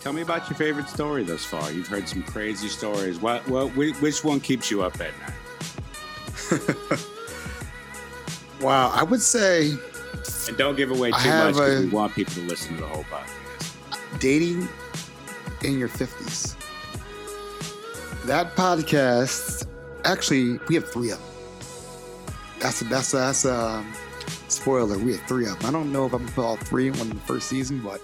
Tell me about your favorite story thus far. You've heard some crazy stories. What, what, which one keeps you up at night? wow, I would say. And don't give away too much because we want people to listen to the whole podcast. Dating in your 50s. That podcast, actually, we have three of them. That's a, that's a, that's a spoiler. We have three of them. I don't know if I'm gonna put all three in one in the first season, but